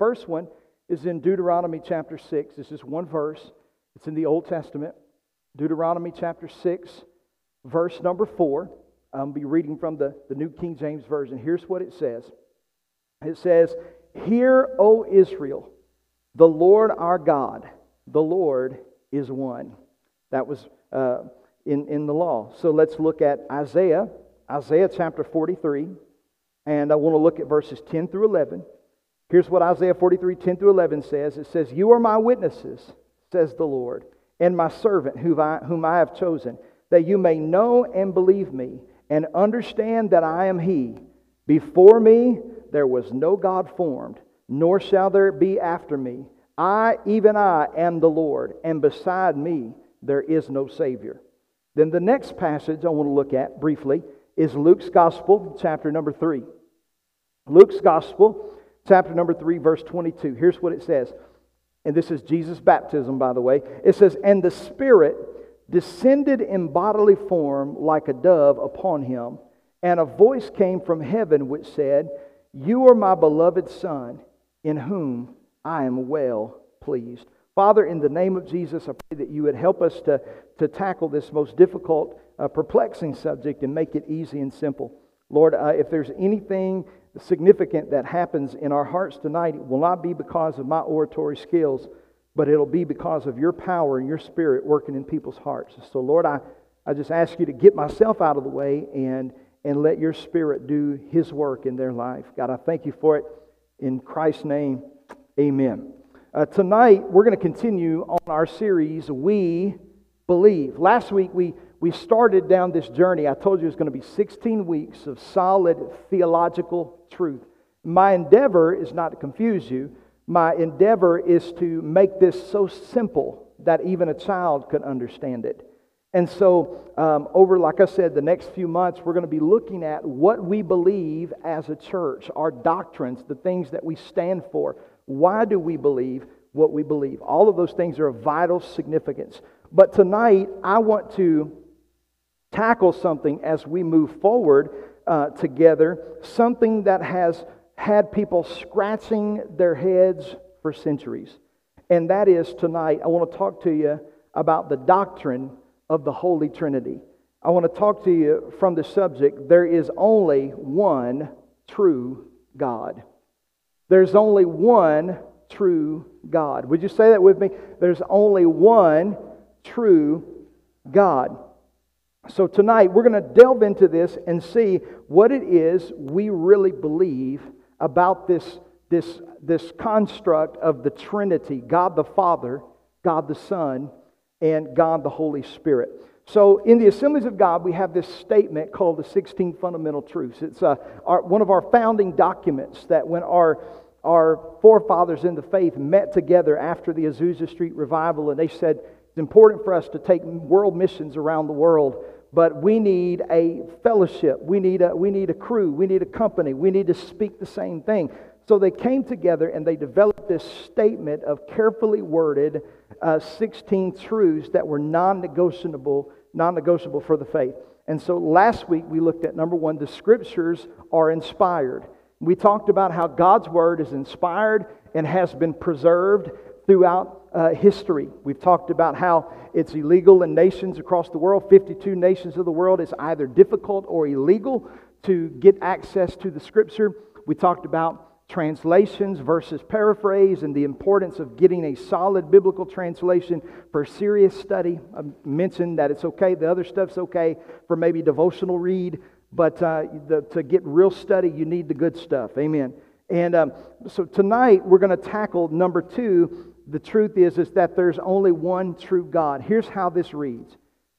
first one is in Deuteronomy chapter 6. This is one verse, it's in the Old Testament. Deuteronomy chapter 6, verse number 4. I'll be reading from the, the New King James Version. Here's what it says It says, Hear, O Israel, the Lord our God, the Lord is one. That was uh, in, in the law. So let's look at Isaiah, Isaiah chapter 43, and I want to look at verses 10 through 11. Here's what Isaiah 43, 10 through 11 says It says, You are my witnesses, says the Lord, and my servant whom I, have chosen, that you may know and believe me, and understand that I am He. Before me there was no God formed, nor shall there be after me. I, even I, am the Lord, and beside me there is no Savior. Then the next passage I want to look at briefly is Luke's Gospel, chapter number 3. Luke's Gospel, chapter number 3, verse 22. Here's what it says. And this is Jesus' baptism, by the way. It says, And the Spirit descended in bodily form like a dove upon him, and a voice came from heaven which said, You are my beloved Son, in whom I am well pleased. Father, in the name of Jesus, I pray that you would help us to, to tackle this most difficult, uh, perplexing subject and make it easy and simple. Lord, uh, if there's anything significant that happens in our hearts tonight, will not be because of my oratory skills, but it'll be because of your power and your spirit working in people's hearts. So, Lord, I, I just ask you to get myself out of the way and, and let your spirit do his work in their life. God, I thank you for it. In Christ's name, amen. Uh, tonight, we're going to continue on our series, We Believe. Last week, we, we started down this journey. I told you it was going to be 16 weeks of solid theological truth. My endeavor is not to confuse you, my endeavor is to make this so simple that even a child could understand it. And so, um, over, like I said, the next few months, we're going to be looking at what we believe as a church, our doctrines, the things that we stand for. Why do we believe what we believe? All of those things are of vital significance. But tonight, I want to tackle something as we move forward uh, together, something that has had people scratching their heads for centuries. And that is tonight, I want to talk to you about the doctrine of the Holy Trinity. I want to talk to you from the subject there is only one true God. There's only one true God. Would you say that with me? There's only one true God. So tonight we're going to delve into this and see what it is we really believe about this, this, this construct of the Trinity God the Father, God the Son, and God the Holy Spirit. So, in the Assemblies of God, we have this statement called the 16 Fundamental Truths. It's uh, our, one of our founding documents that when our, our forefathers in the faith met together after the Azusa Street revival, and they said, It's important for us to take world missions around the world but we need a fellowship. We need a, we need a crew. We need a company. We need to speak the same thing. So they came together and they developed this statement of carefully worded uh, 16 truths that were non negotiable, non negotiable for the faith. And so last week we looked at number one, the scriptures are inspired. We talked about how God's word is inspired and has been preserved throughout uh, history. We've talked about how it's illegal in nations across the world. 52 nations of the world, it's either difficult or illegal to get access to the scripture. We talked about translations versus paraphrase and the importance of getting a solid biblical translation for serious study. I mentioned that it's okay, the other stuff's okay for maybe devotional read, but uh, the, to get real study, you need the good stuff. Amen. And um, so tonight we're going to tackle number two the truth is, is that there's only one true God. Here's how this reads.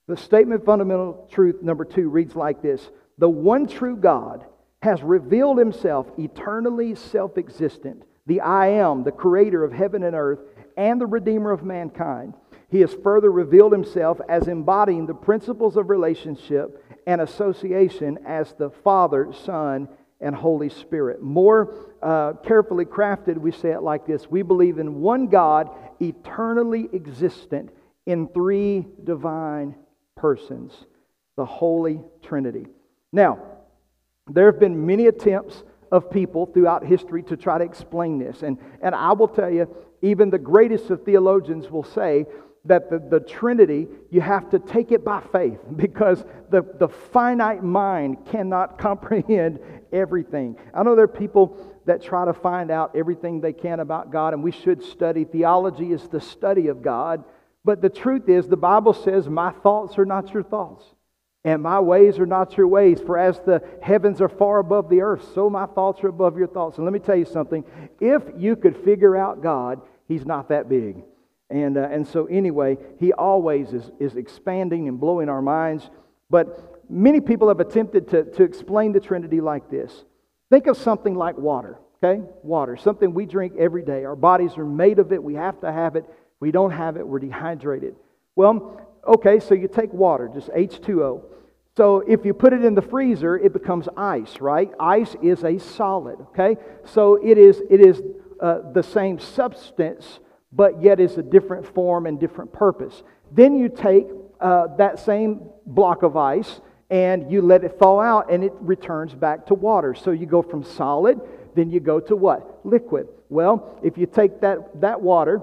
The statement fundamental truth number two reads like this The one true God has revealed himself eternally self existent, the I am, the creator of heaven and earth, and the redeemer of mankind. He has further revealed himself as embodying the principles of relationship and association as the Father, Son, and Holy Spirit. More uh, carefully crafted, we say it like this We believe in one God, eternally existent in three divine persons, the Holy Trinity. Now, there have been many attempts of people throughout history to try to explain this. And, and I will tell you, even the greatest of theologians will say that the, the Trinity, you have to take it by faith because the, the finite mind cannot comprehend everything. I know there are people that try to find out everything they can about God, and we should study. Theology is the study of God. But the truth is, the Bible says, My thoughts are not your thoughts, and my ways are not your ways. For as the heavens are far above the earth, so my thoughts are above your thoughts. And let me tell you something if you could figure out God, He's not that big. And, uh, and so, anyway, He always is, is expanding and blowing our minds. But many people have attempted to, to explain the Trinity like this think of something like water, okay? Water, something we drink every day. Our bodies are made of it, we have to have it. we don't have it, we're dehydrated. Well, okay, so you take water, just H2O. So if you put it in the freezer, it becomes ice, right? Ice is a solid, okay? So it is, it is uh, the same substance but yet is a different form and different purpose. Then you take uh, that same block of ice and you let it thaw out and it returns back to water. So you go from solid, then you go to what? Liquid. Well, if you take that, that water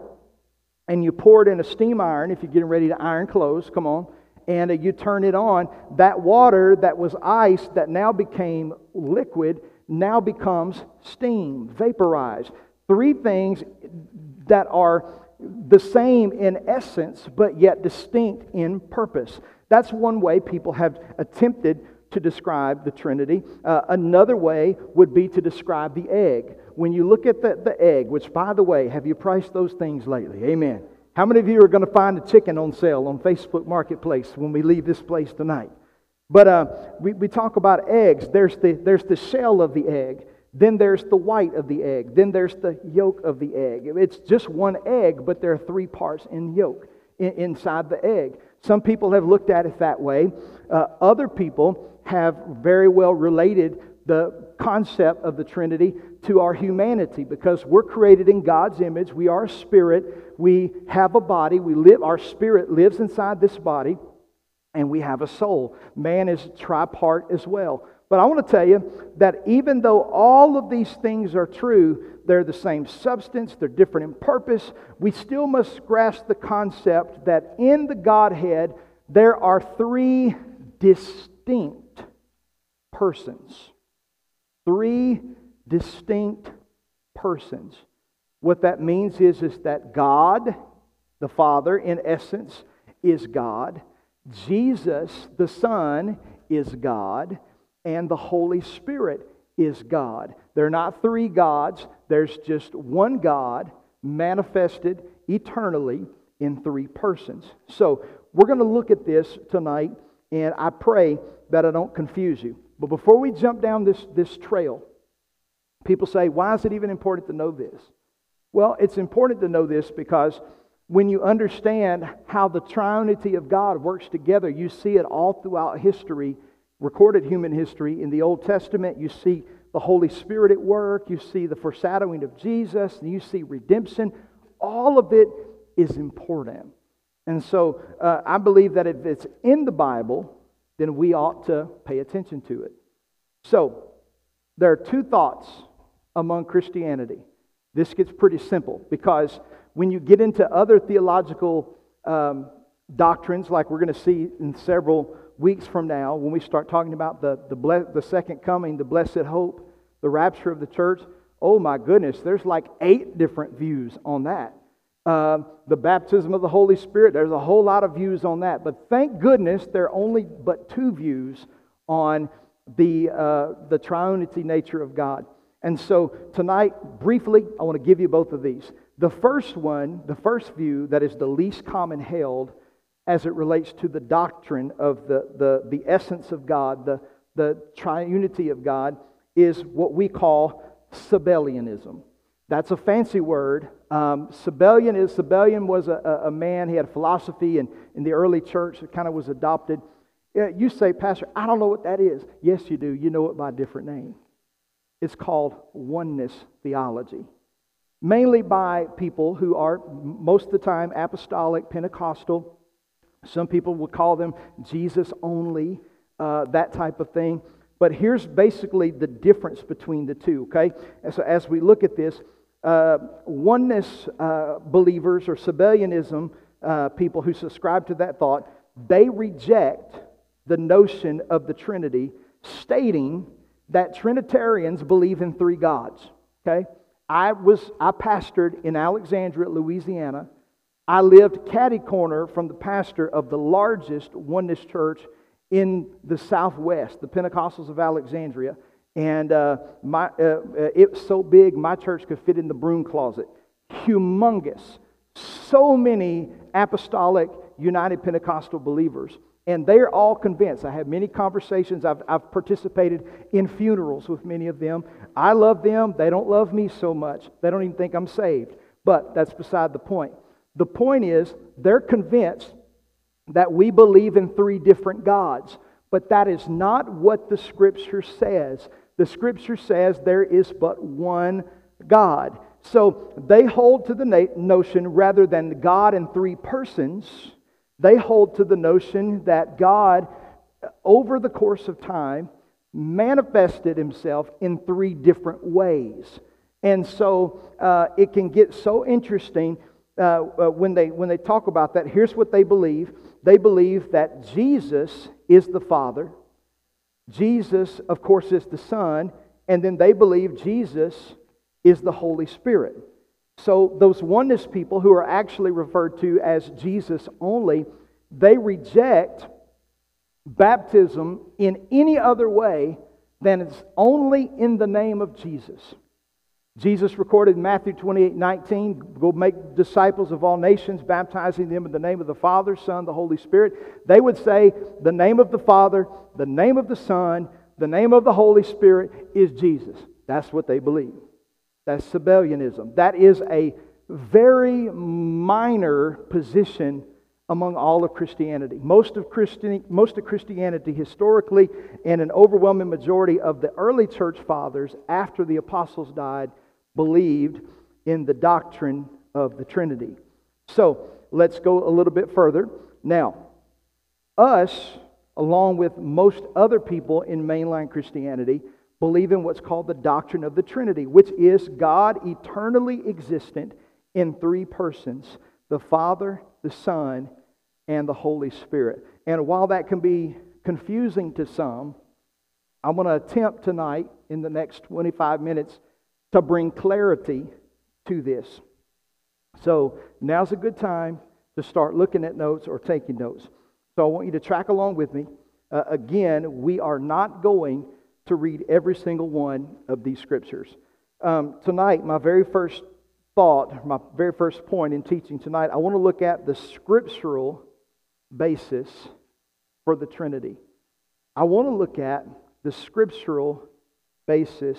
and you pour it in a steam iron, if you're getting ready to iron clothes, come on, and uh, you turn it on, that water that was ice that now became liquid now becomes steam, vaporized. Three things that are the same in essence, but yet distinct in purpose. That's one way people have attempted to describe the Trinity. Uh, another way would be to describe the egg. When you look at the, the egg, which, by the way, have you priced those things lately? Amen. How many of you are going to find a chicken on sale on Facebook Marketplace when we leave this place tonight? But uh, we, we talk about eggs. There's the, there's the shell of the egg. Then there's the white of the egg. Then there's the yolk of the egg. It's just one egg, but there are three parts in yolk in, inside the egg. Some people have looked at it that way. Uh, other people have very well related the concept of the Trinity to our humanity because we're created in God's image. We are a spirit. We have a body. We live. Our spirit lives inside this body, and we have a soul. Man is tripart as well. But I want to tell you that even though all of these things are true, they're the same substance, they're different in purpose, we still must grasp the concept that in the Godhead, there are three distinct persons. Three distinct persons. What that means is, is that God, the Father, in essence, is God. Jesus, the Son, is God and the Holy Spirit is God. They're not three gods, there's just one God manifested eternally in three persons. So, we're going to look at this tonight, and I pray that I don't confuse you. But before we jump down this, this trail, people say, why is it even important to know this? Well, it's important to know this because when you understand how the triunity of God works together, you see it all throughout history recorded human history. In the Old Testament, you see the Holy Spirit at work, you see the foreshadowing of Jesus, and you see redemption. All of it is important. And so uh, I believe that if it's in the Bible, then we ought to pay attention to it. So there are two thoughts among Christianity. This gets pretty simple because when you get into other theological um, doctrines, like we're going to see in several weeks from now, when we start talking about the, the, ble- the second coming, the blessed hope, the rapture of the church, oh my goodness, there's like eight different views on that. Uh, the baptism of the Holy Spirit, there's a whole lot of views on that. But thank goodness there are only but two views on the, uh, the triunity nature of God. And so tonight, briefly, I want to give you both of these. The first one, the first view that is the least common held, as it relates to the doctrine of the, the, the essence of God, the, the triunity of God, is what we call Sabellianism. That's a fancy word. Um, Sabellian is Sabellian was a, a, man. He had a philosophy, and in the early church, it kind of was adopted. You say, Pastor, I don't know what that is. Yes, you do. You know it by a different name. It's called oneness theology, mainly by people who are most of the time apostolic, Pentecostal, some people would call them Jesus only, uh, that type of thing. But here's basically the difference between the two, okay? And so as we look at this, uh, oneness uh, believers or Sabellianism uh, people who subscribe to that thought, they reject the notion of the Trinity, stating that Trinitarians believe in three gods. Okay? I was I pastored in Alexandria, Louisiana. I lived catty corner from the pastor of the largest oneness church in the Southwest, the Pentecostals of Alexandria. And uh, my, uh, uh it was so big, my church could fit in the broom closet. Humongous. So many apostolic United Pentecostal believers. And they're all convinced. I have many conversations. I've, I've participated in funerals with many of them. I love them. They don't love me so much. They don't even think I'm saved. But that's beside the point. The point is, they're convinced that we believe in three different gods. But that is not what the Scripture says. The Scripture says there is but one God. So they hold to the notion rather than God in three persons they hold to the notion that God, over the course of time, manifested himself in three different ways. And so uh, it can get so interesting uh, uh, when, they, when they talk about that. Here's what they believe they believe that Jesus is the Father, Jesus, of course, is the Son, and then they believe Jesus is the Holy Spirit. So, those oneness people who are actually referred to as Jesus only, they reject baptism in any other way than it's only in the name of Jesus. Jesus recorded in Matthew 28 19, go make disciples of all nations, baptizing them in the name of the Father, Son, the Holy Spirit. They would say, the name of the Father, the name of the Son, the name of the Holy Spirit is Jesus. That's what they believe. That's Sabellianism. That is a very minor position among all of Christianity. Most of, Christi- most of Christianity, historically, and an overwhelming majority of the early church fathers after the apostles died, believed in the doctrine of the Trinity. So let's go a little bit further. Now, us, along with most other people in mainline Christianity, believe in what's called the doctrine of the Trinity, which is God eternally existent in three persons the Father, the Son, and the Holy Spirit. And while that can be confusing to some, I'm going to attempt tonight in the next 25 minutes to bring clarity to this. So now's a good time to start looking at notes or taking notes. So I want you to track along with me. Uh, again, we are not going to read every single one of these scriptures. Um, tonight, my very first thought, my very first point in teaching tonight, I want to look at the scriptural basis for the Trinity. I want to look at the scriptural basis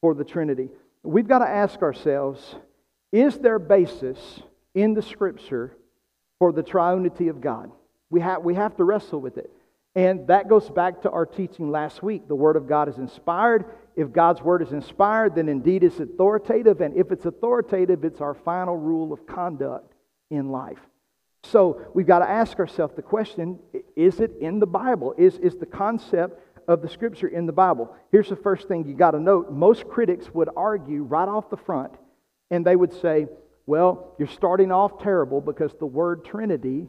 for the Trinity. We've got to ask ourselves is there basis in the scripture for the triunity of God? We have, we have to wrestle with it. And that goes back to our teaching last week. The Word of God is inspired. If God's Word is inspired, then indeed it's authoritative. And if it's authoritative, it's our final rule of conduct in life. So we've got to ask ourselves the question is it in the Bible? Is, is the concept of the Scripture in the Bible? Here's the first thing you got to note most critics would argue right off the front, and they would say, well, you're starting off terrible because the word Trinity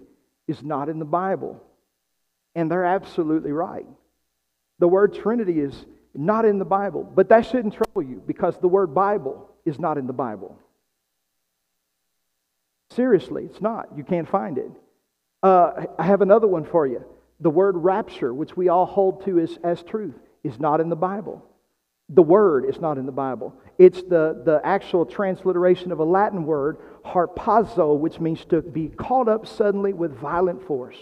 is not in the Bible. And they're absolutely right. The word Trinity is not in the Bible, but that shouldn't trouble you because the word Bible is not in the Bible. Seriously, it's not. You can't find it. Uh, I have another one for you. The word rapture, which we all hold to as, as truth, is not in the Bible. The word is not in the Bible. It's the, the actual transliteration of a Latin word, harpazo, which means to be caught up suddenly with violent force.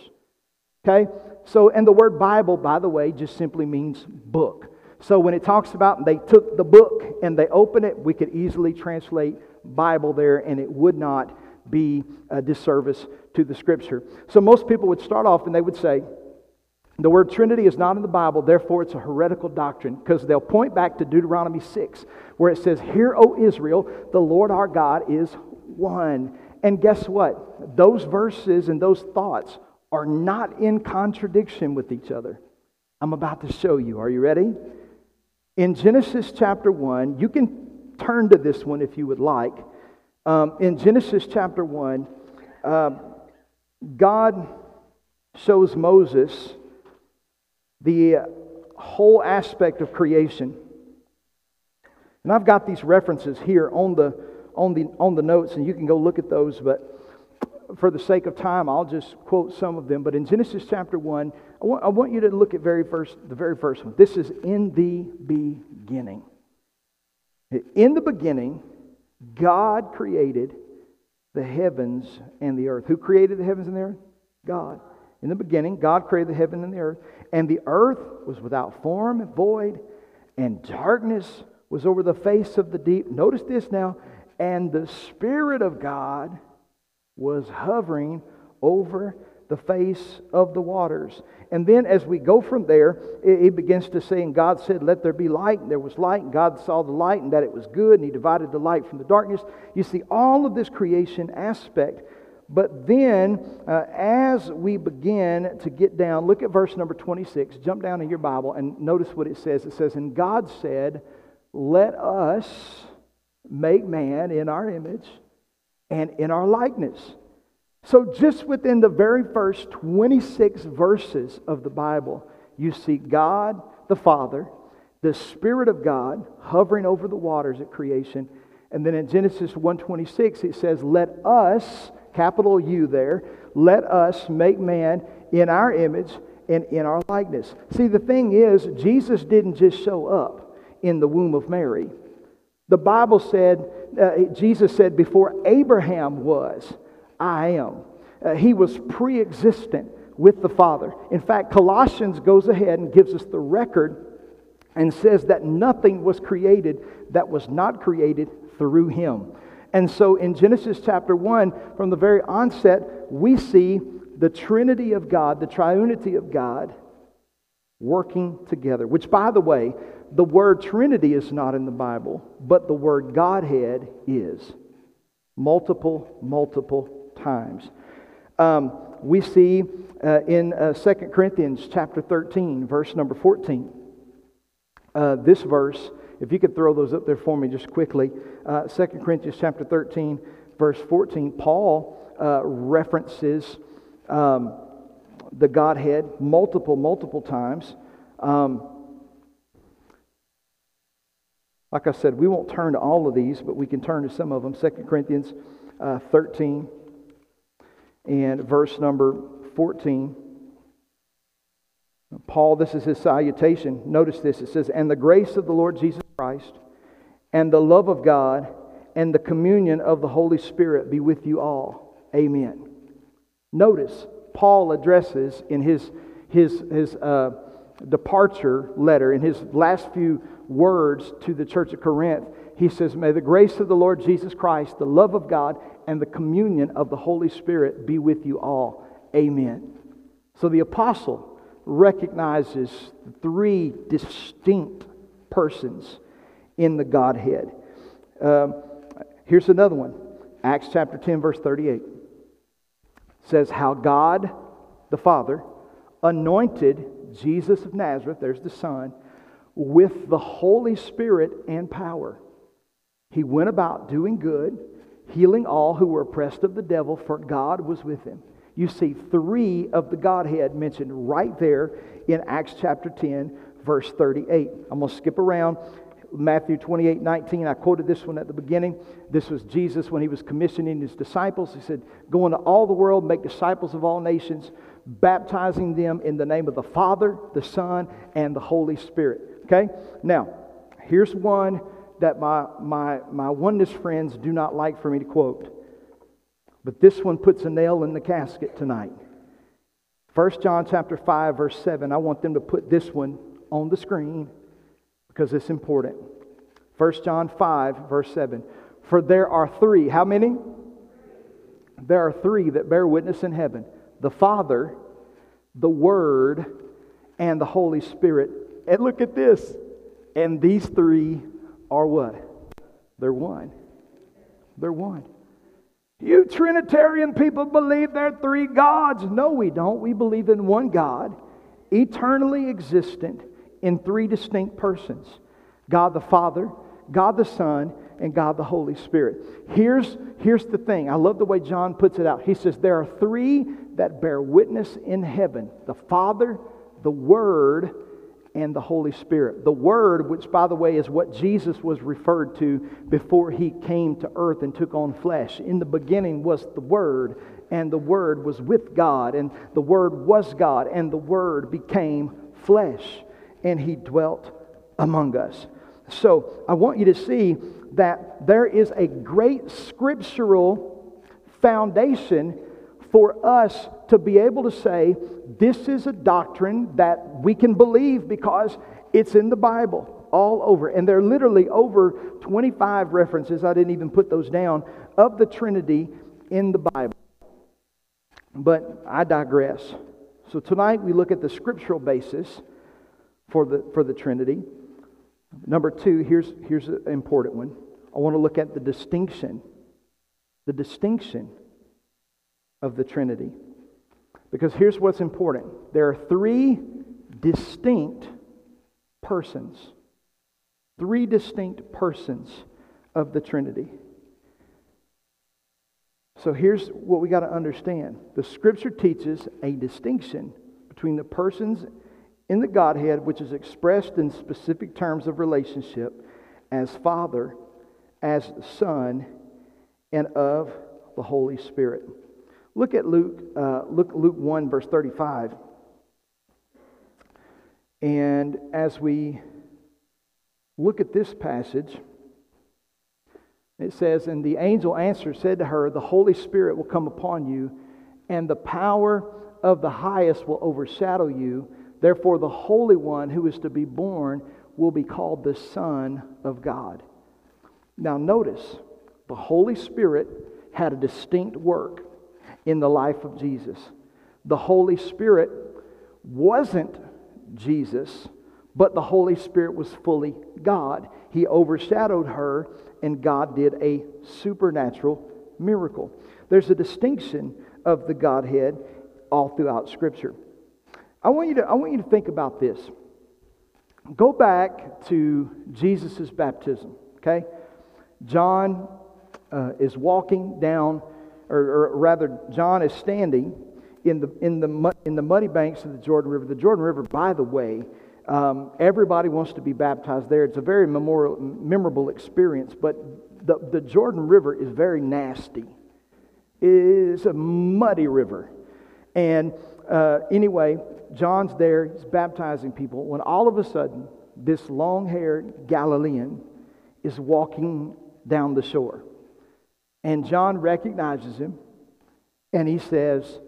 Okay? So, and the word Bible, by the way, just simply means book. So when it talks about they took the book and they opened it, we could easily translate Bible there and it would not be a disservice to the scripture. So most people would start off and they would say, the word Trinity is not in the Bible, therefore it's a heretical doctrine, because they'll point back to Deuteronomy 6, where it says, Hear, O Israel, the Lord our God is one. And guess what? Those verses and those thoughts are not in contradiction with each other. I'm about to show you. Are you ready? In Genesis chapter 1, you can turn to this one if you would like. Um, in Genesis chapter 1, uh, God shows Moses the whole aspect of creation. And I've got these references here on the, on the, on the notes, and you can go look at those, but for the sake of time, I'll just quote some of them. But in Genesis chapter 1, I want, I want you to look at very first, the very first one. This is in the beginning. In the beginning, God created the heavens and the earth. Who created the heavens and the earth? God. In the beginning, God created the heaven and the earth, and the earth was without form and void, and darkness was over the face of the deep. Notice this now, and the Spirit of God was hovering over the face of the waters. And then as we go from there, it, begins to say, and God said, Let there be light. And there was light, and God saw the light, and that it was good, and He divided the light from the darkness. You see all of this creation aspect. But then, uh, as we begin to get down, look at verse number 26. Jump down in your Bible and notice what it says. It says, And God said, Let us make man in our image and in our likeness. So, just within the very first 26 verses of the Bible, you see God the Father, the Spirit of God hovering over the waters at creation. And then in Genesis 1:26 it says, "Let us, capital U there, let us make man in our image and in our likeness." See, the thing is, Jesus didn't just show up in the womb of Mary. The Bible said, uh, Jesus said, before Abraham was, I am. Uh, he was pre existent with the Father. In fact, Colossians goes ahead and gives us the record and says that nothing was created that was not created through him. And so in Genesis chapter 1, from the very onset, we see the Trinity of God, the triunity of God, working together. Which, by the way, the word Trinity is not in the Bible, but the word Godhead is. Multiple, multiple times. Um, we see uh, in uh, 2 Corinthians chapter 13, verse number 14. Uh, this verse, if you could throw those up there for me just quickly. Uh, 2 Corinthians chapter 13, verse 14, Paul uh, references um, the Godhead multiple, multiple times. Um, like I said, we won't turn to all of these, but we can turn to some of them. 2 Corinthians uh, 13 and verse number 14. Paul, this is his salutation. Notice this it says, And the grace of the Lord Jesus Christ, and the love of God, and the communion of the Holy Spirit be with you all. Amen. Notice, Paul addresses in his, his, his uh, departure letter, in his last few words to the church of Corinth, he says, May the grace of the Lord Jesus Christ, the love of God, and the communion of the Holy Spirit be with you all. Amen. So the apostle recognizes three distinct persons in the Godhead. Um, here's another one Acts chapter 10, verse 38 says, How God the Father anointed Jesus of Nazareth, there's the Son, with the Holy Spirit and power. He went about doing good, healing all who were oppressed of the devil, for God was with him. You see three of the Godhead mentioned right there in Acts chapter 10, verse 38. I'm going to skip around. Matthew 28 19. I quoted this one at the beginning. This was Jesus when he was commissioning his disciples. He said, Go into all the world, make disciples of all nations, baptizing them in the name of the Father, the Son, and the Holy Spirit. Okay? Now, here's one that my, my, my oneness friends do not like for me to quote. But this one puts a nail in the casket tonight. 1 John chapter 5 verse 7. I want them to put this one on the screen because it's important. 1 John 5 verse 7. For there are three. How many? There are three that bear witness in heaven. The Father, the Word, and the Holy Spirit. And look at this. And these three are what? They're one. They're one. You Trinitarian people believe there are three gods. No, we don't. We believe in one God eternally existent in three distinct persons God the Father, God the Son, and God the Holy Spirit. Here's, here's the thing. I love the way John puts it out. He says, There are three that bear witness in heaven the Father, the Word, and the Holy Spirit. The Word, which, by the way, is what Jesus was referred to before he came to earth and took on flesh. In the beginning was the Word, and the Word was with God, and the Word was God, and the Word became flesh, and he dwelt among us. So I want you to see that there is a great scriptural foundation for us to be able to say, this is a doctrine that we can believe because it's in the Bible all over. And there are literally over 25 references, I didn't even put those down, of the Trinity in the Bible. But I digress. So tonight we look at the scriptural basis for the, for the Trinity. Number two, here's, here's an important one. I want to look at the distinction, the distinction of the Trinity. Because here's what's important there are three distinct persons, three distinct persons of the Trinity. So here's what we got to understand the scripture teaches a distinction between the persons in the Godhead, which is expressed in specific terms of relationship as Father, as Son, and of the Holy Spirit. Look at Luke, uh, look Luke 1, verse 35. And as we look at this passage, it says, And the angel answered, said to her, The Holy Spirit will come upon you, and the power of the highest will overshadow you. Therefore, the Holy One who is to be born will be called the Son of God. Now, notice the Holy Spirit had a distinct work in the life of Jesus. The Holy Spirit wasn't Jesus, but the Holy Spirit was fully God. He overshadowed her, and God did a supernatural miracle. There's a distinction of the Godhead all throughout Scripture. I want you to, I want you to think about this. Go back to Jesus' baptism, okay? John uh, is walking down, or, or, rather, John is standing in the, in, the, in the muddy banks of the Jordan River. The Jordan River, by the way, um, everybody wants to be baptized there. It's a very memorial, memorable experience, but the, the Jordan River is very nasty. It's a muddy river. And uh, anyway, John's there, he's baptizing people, when all of a sudden, this long haired Galilean is walking down the shore. And John recognizes him and he says,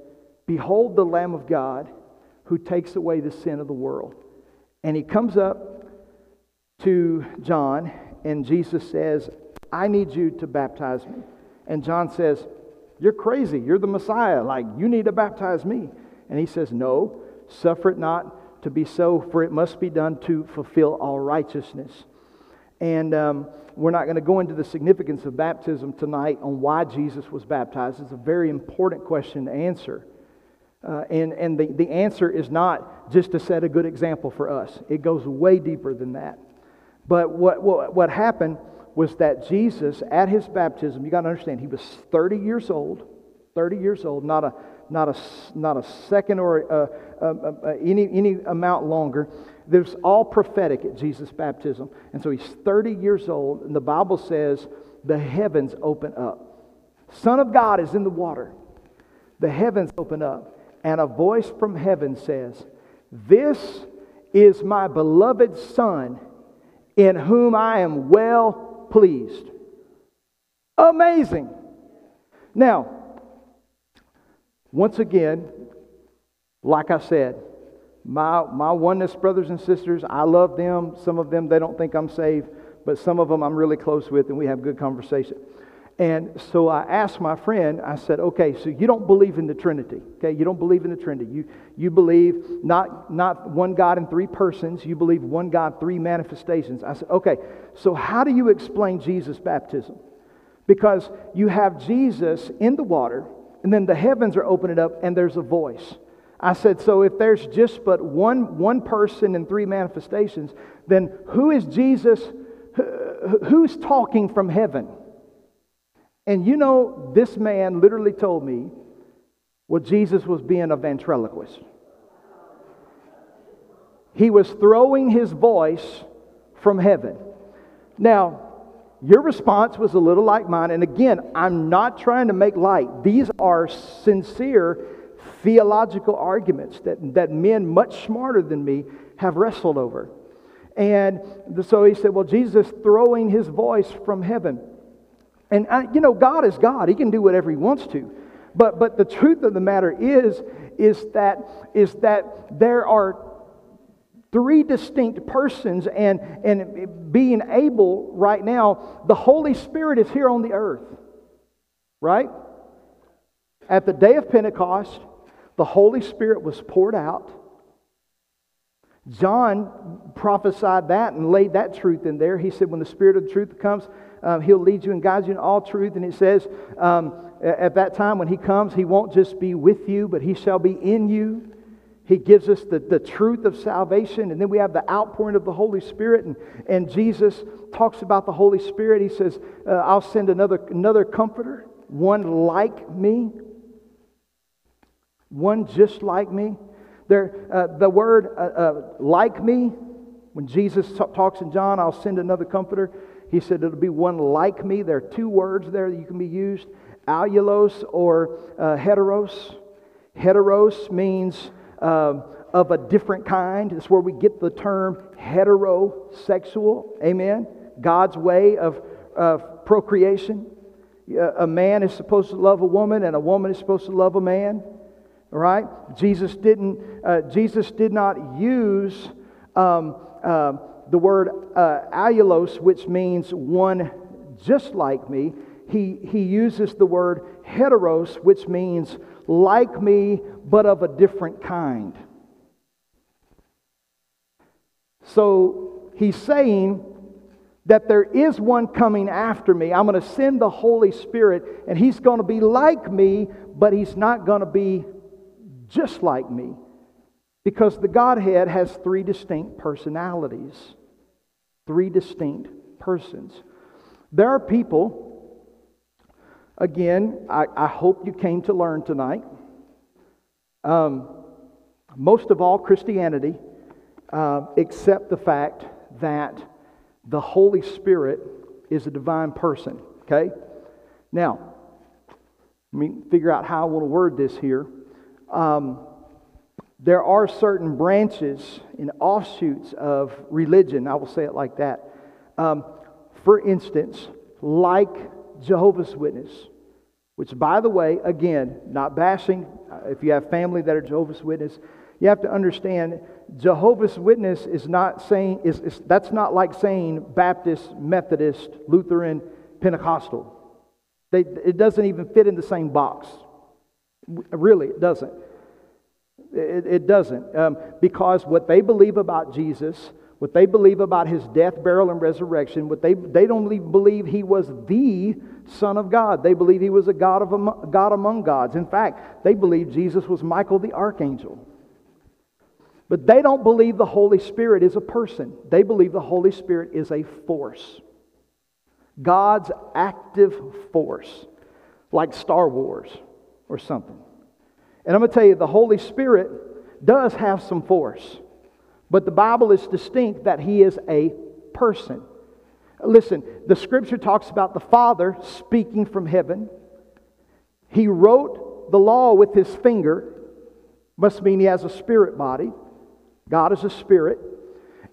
Behold the Lamb of God who takes away the sin of the world. And he comes up to John and Jesus says, I need you to baptize me. And John says, You're crazy. You're the Messiah. Like, you need to baptize me. And he says, No, suffer it not to be so, for it must be done to fulfill all righteousness. And um, we're not going to go into the significance of baptism tonight on why Jesus was baptized. It's a very important question to answer. Uh, and and the, the answer is not just to set a good example for us, it goes way deeper than that. But what, what, what happened was that Jesus, at his baptism, you got to understand, he was 30 years old, 30 years old, not a, not a, not a second or uh, uh, uh, any, any amount longer. There's all prophetic at Jesus' baptism. And so he's 30 years old, and the Bible says the heavens open up. Son of God is in the water. The heavens open up, and a voice from heaven says, This is my beloved Son, in whom I am well pleased. Amazing. Now, once again, like I said, my, my oneness brothers and sisters, I love them. Some of them, they don't think I'm saved, but some of them I'm really close with, and we have good conversation. And so I asked my friend, I said, okay, so you don't believe in the Trinity, okay? You don't believe in the Trinity. You, you believe not, not one God in three persons, you believe one God, three manifestations. I said, okay, so how do you explain Jesus' baptism? Because you have Jesus in the water, and then the heavens are opening up and there's a voice. I said, so if there's just but one, one person and three manifestations, then who is Jesus? Who's talking from heaven? And you know, this man literally told me, well, Jesus was being a ventriloquist. He was throwing his voice from heaven. Now, your response was a little like mine. And again, I'm not trying to make light. These are sincere theological arguments that, that men much smarter than me have wrestled over. And so he said, Well, Jesus throwing his voice from heaven. And, I, you know, God is God, he can do whatever he wants to. But, but the truth of the matter is, is that, is that there are three distinct persons and, and being able right now the holy spirit is here on the earth right? At the day of pentecost the holy spirit was poured out. John prophesied that and laid that truth in there. He said when the spirit of the truth comes um, he'll lead you and guide you in all truth and it says um, at that time when he comes he won't just be with you but he shall be in you he gives us the, the truth of salvation, and then we have the outpouring of the Holy Spirit. And, and Jesus talks about the Holy Spirit. He says, uh, I'll send another, another comforter, one like me, one just like me. There, uh, the word uh, uh like me, when Jesus talks in John, I'll send another comforter. He said it'll be one like me. There are two words there that you can be used allulos or uh, heteros. Heteros means um, of a different kind. It's where we get the term heterosexual. Amen. God's way of, of procreation. A man is supposed to love a woman, and a woman is supposed to love a man. All right? Jesus didn't. Uh, Jesus did not use um, uh, the word uh, allulos, which means one just like me. He he uses the word heteros, which means like me, but of a different kind. So he's saying that there is one coming after me. I'm going to send the Holy Spirit, and he's going to be like me, but he's not going to be just like me. Because the Godhead has three distinct personalities, three distinct persons. There are people Again, I, I hope you came to learn tonight. Um, most of all, Christianity uh, accept the fact that the Holy Spirit is a divine person. Okay? Now, let me figure out how I want to word this here. Um, there are certain branches and offshoots of religion, I will say it like that. Um, for instance, like Jehovah's Witness, which, by the way, again, not bashing, uh, if you have family that are Jehovah's Witness, you have to understand Jehovah's Witness is not saying, is, is, that's not like saying Baptist, Methodist, Lutheran, Pentecostal. They, it doesn't even fit in the same box. Really, it doesn't. It, it doesn't. Um, because what they believe about Jesus what they believe about his death, burial, and resurrection, what they, they don't believe he was the Son of God. They believe he was a God, of a God among gods. In fact, they believe Jesus was Michael the archangel. But they don't believe the Holy Spirit is a person. They believe the Holy Spirit is a force. God's active force, like Star Wars or something. And I'm going to tell you, the Holy Spirit does have some force. But the Bible is distinct that he is a person. Listen, the scripture talks about the Father speaking from heaven. He wrote the law with his finger, must mean he has a spirit body. God is a spirit.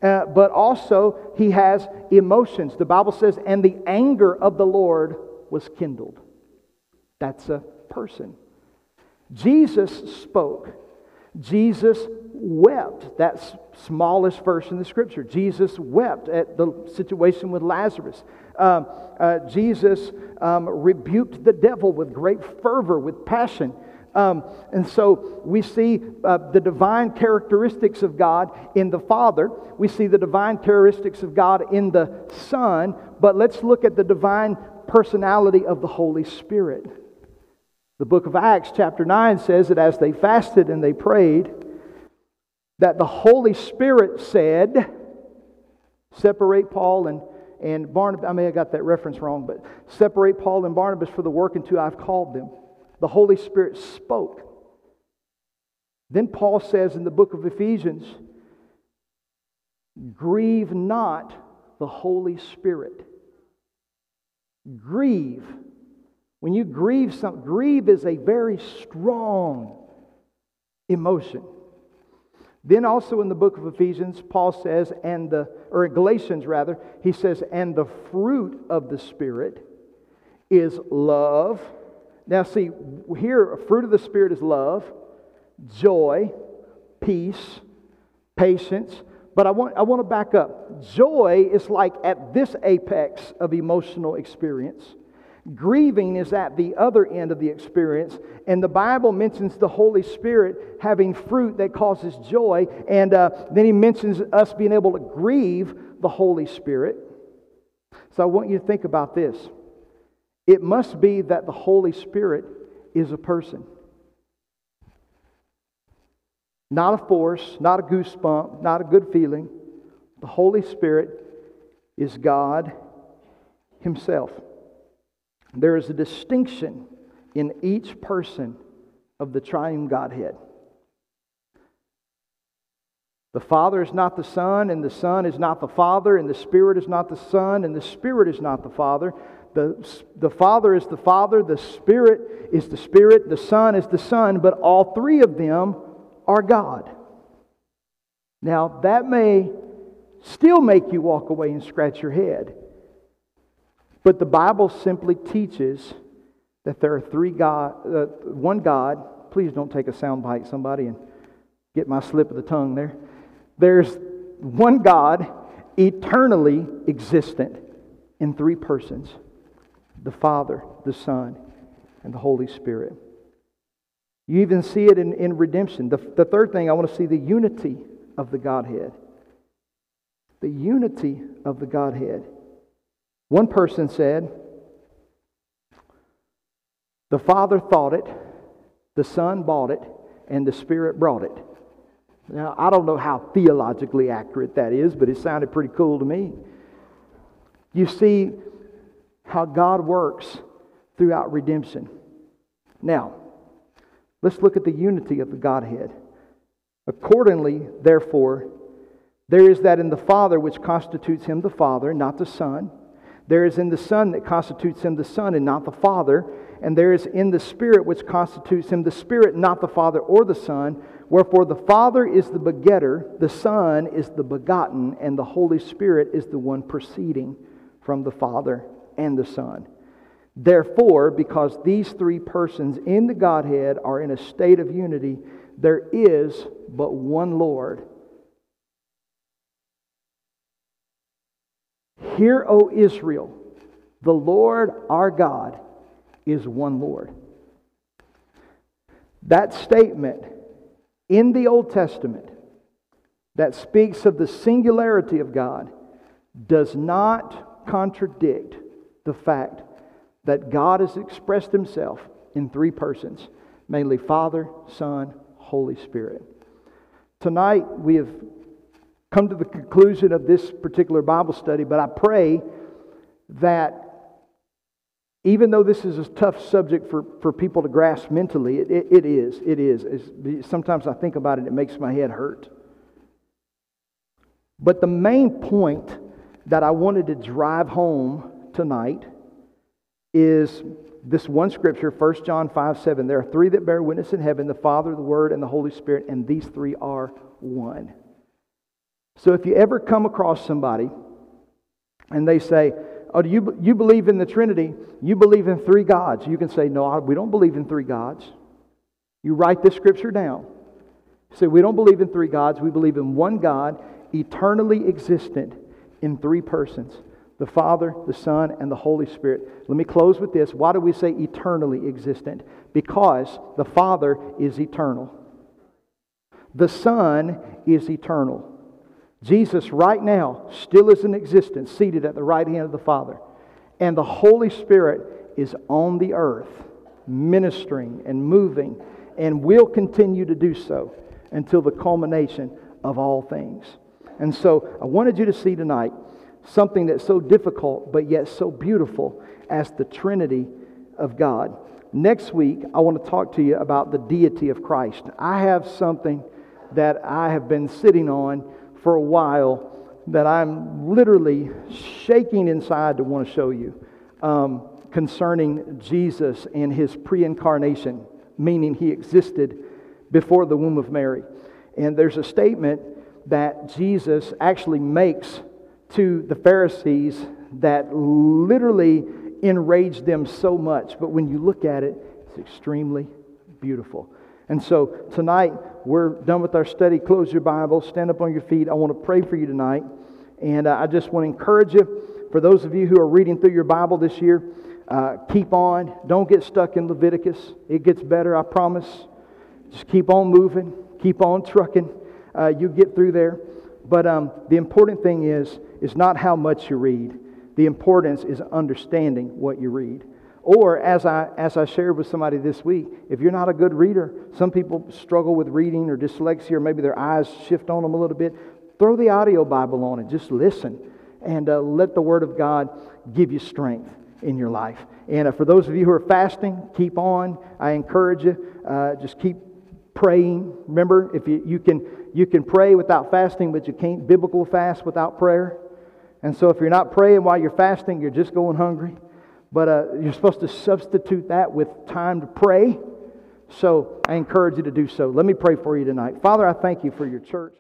Uh, but also, he has emotions. The Bible says, and the anger of the Lord was kindled. That's a person. Jesus spoke. Jesus wept. That smallest verse in the scripture. Jesus wept at the situation with Lazarus. Uh, uh, Jesus um, rebuked the devil with great fervor, with passion. Um, and so we see uh, the divine characteristics of God in the Father. We see the divine characteristics of God in the Son. But let's look at the divine personality of the Holy Spirit. The book of Acts, chapter 9, says that as they fasted and they prayed, that the Holy Spirit said, Separate Paul and, and Barnabas. I may have got that reference wrong, but separate Paul and Barnabas for the work into I've called them. The Holy Spirit spoke. Then Paul says in the book of Ephesians, Grieve not the Holy Spirit. Grieve. When you grieve something, grieve is a very strong emotion. Then also in the book of Ephesians, Paul says, and the, or Galatians rather, he says, and the fruit of the Spirit is love. Now, see, here, a fruit of the Spirit is love, joy, peace, patience. But I want, I want to back up. Joy is like at this apex of emotional experience. Grieving is at the other end of the experience, and the Bible mentions the Holy Spirit having fruit that causes joy, and uh, then he mentions us being able to grieve the Holy Spirit. So I want you to think about this. It must be that the Holy Spirit is a person. Not a force, not a goosebump, not a good feeling. The Holy Spirit is God Himself. There is a distinction in each person of the triune Godhead. The Father is not the Son, and the Son is not the Father, and the Spirit is not the Son, and the Spirit is not the Father. The, the Father is the Father, the Spirit is the Spirit, the Son is the Son, but all three of them are God. Now, that may still make you walk away and scratch your head. But the Bible simply teaches that there are three God, uh, one God. Please don't take a sound bite, somebody, and get my slip of the tongue there. There's one God, eternally existent in three persons the Father, the Son, and the Holy Spirit. You even see it in, in redemption. The, the third thing, I want to see the unity of the Godhead. The unity of the Godhead. One person said, The Father thought it, the Son bought it, and the Spirit brought it. Now, I don't know how theologically accurate that is, but it sounded pretty cool to me. You see how God works throughout redemption. Now, let's look at the unity of the Godhead. Accordingly, therefore, there is that in the Father which constitutes him the Father, not the Son there is in the Son that constitutes him the Son and not the Father. And there is in the Spirit which constitutes him the Spirit, not the Father or the Son. Wherefore the Father is the begetter, the Son is the begotten, and the Holy Spirit is the one proceeding from the Father and the Son. Therefore, because these three persons in the Godhead are in a state of unity, there is but one Lord Hear, O Israel, the Lord our God is one Lord. That statement in the Old Testament that speaks of the singularity of God does not contradict the fact that God has expressed himself in three persons, mainly Father, Son, Holy Spirit. Tonight we have come to the conclusion of this particular Bible study, but I pray that even though this is a tough subject for, for people to grasp mentally, it, it, it is. It is. It's, sometimes I think about it, it makes my head hurt. But the main point that I wanted to drive home tonight is this one scripture, 1 John 5 7. There are three that bear witness in heaven the Father, the Word, and the Holy Spirit, and these three are one. So if you ever come across somebody and they say, Oh, do you, you believe in the Trinity? You believe in three gods. You can say, No, we don't believe in three gods. You write this scripture down. Say, We don't believe in three gods. We believe in one God, eternally existent in three persons the Father, the Son, and the Holy Spirit. Let me close with this. Why do we say eternally existent? Because the Father is eternal, the Son is eternal. Jesus, right now, still is in existence, seated at the right hand of the Father. And the Holy Spirit is on the earth ministering and moving, and will continue to do so until the culmination of all things. And so I wanted you to see tonight something that's so difficult but yet so beautiful as the Trinity of God. Next week, I want to talk to you about the deity of Christ. I have something that I have been sitting on for a while that I'm literally shaking inside to want to show you um, concerning Jesus and his pre incarnation, meaning he existed before the womb of Mary. And there's a statement that Jesus actually makes to the Pharisees that literally enraged them so much. But when you look at it, it's extremely beautiful. And so tonight, we're done with our study. Close your Bible, stand up on your feet. I want to pray for you tonight. And uh, I just want to encourage you, for those of you who are reading through your Bible this year, uh, keep on. Don't get stuck in Leviticus. It gets better, I promise. Just keep on moving, keep on trucking. Uh, you get through there. But um, the important thing is, is not how much you read. The importance is understanding what you read. Or, as I, as I shared with somebody this week, if you're not a good reader, some people struggle with reading or dyslexia, or maybe their eyes shift on them a little bit. Throw the audio Bible on and just listen and uh, let the Word of God give you strength in your life. And uh, for those of you who are fasting, keep on. I encourage you, uh, just keep praying. Remember, if you, you, can, you can pray without fasting, but you can't biblical fast without prayer. And so if you're not praying while you're fasting, you're just going hungry. But uh, you're supposed to substitute that with time to pray. So I encourage you to do so. Let me pray for you tonight. Father, I thank you for your church.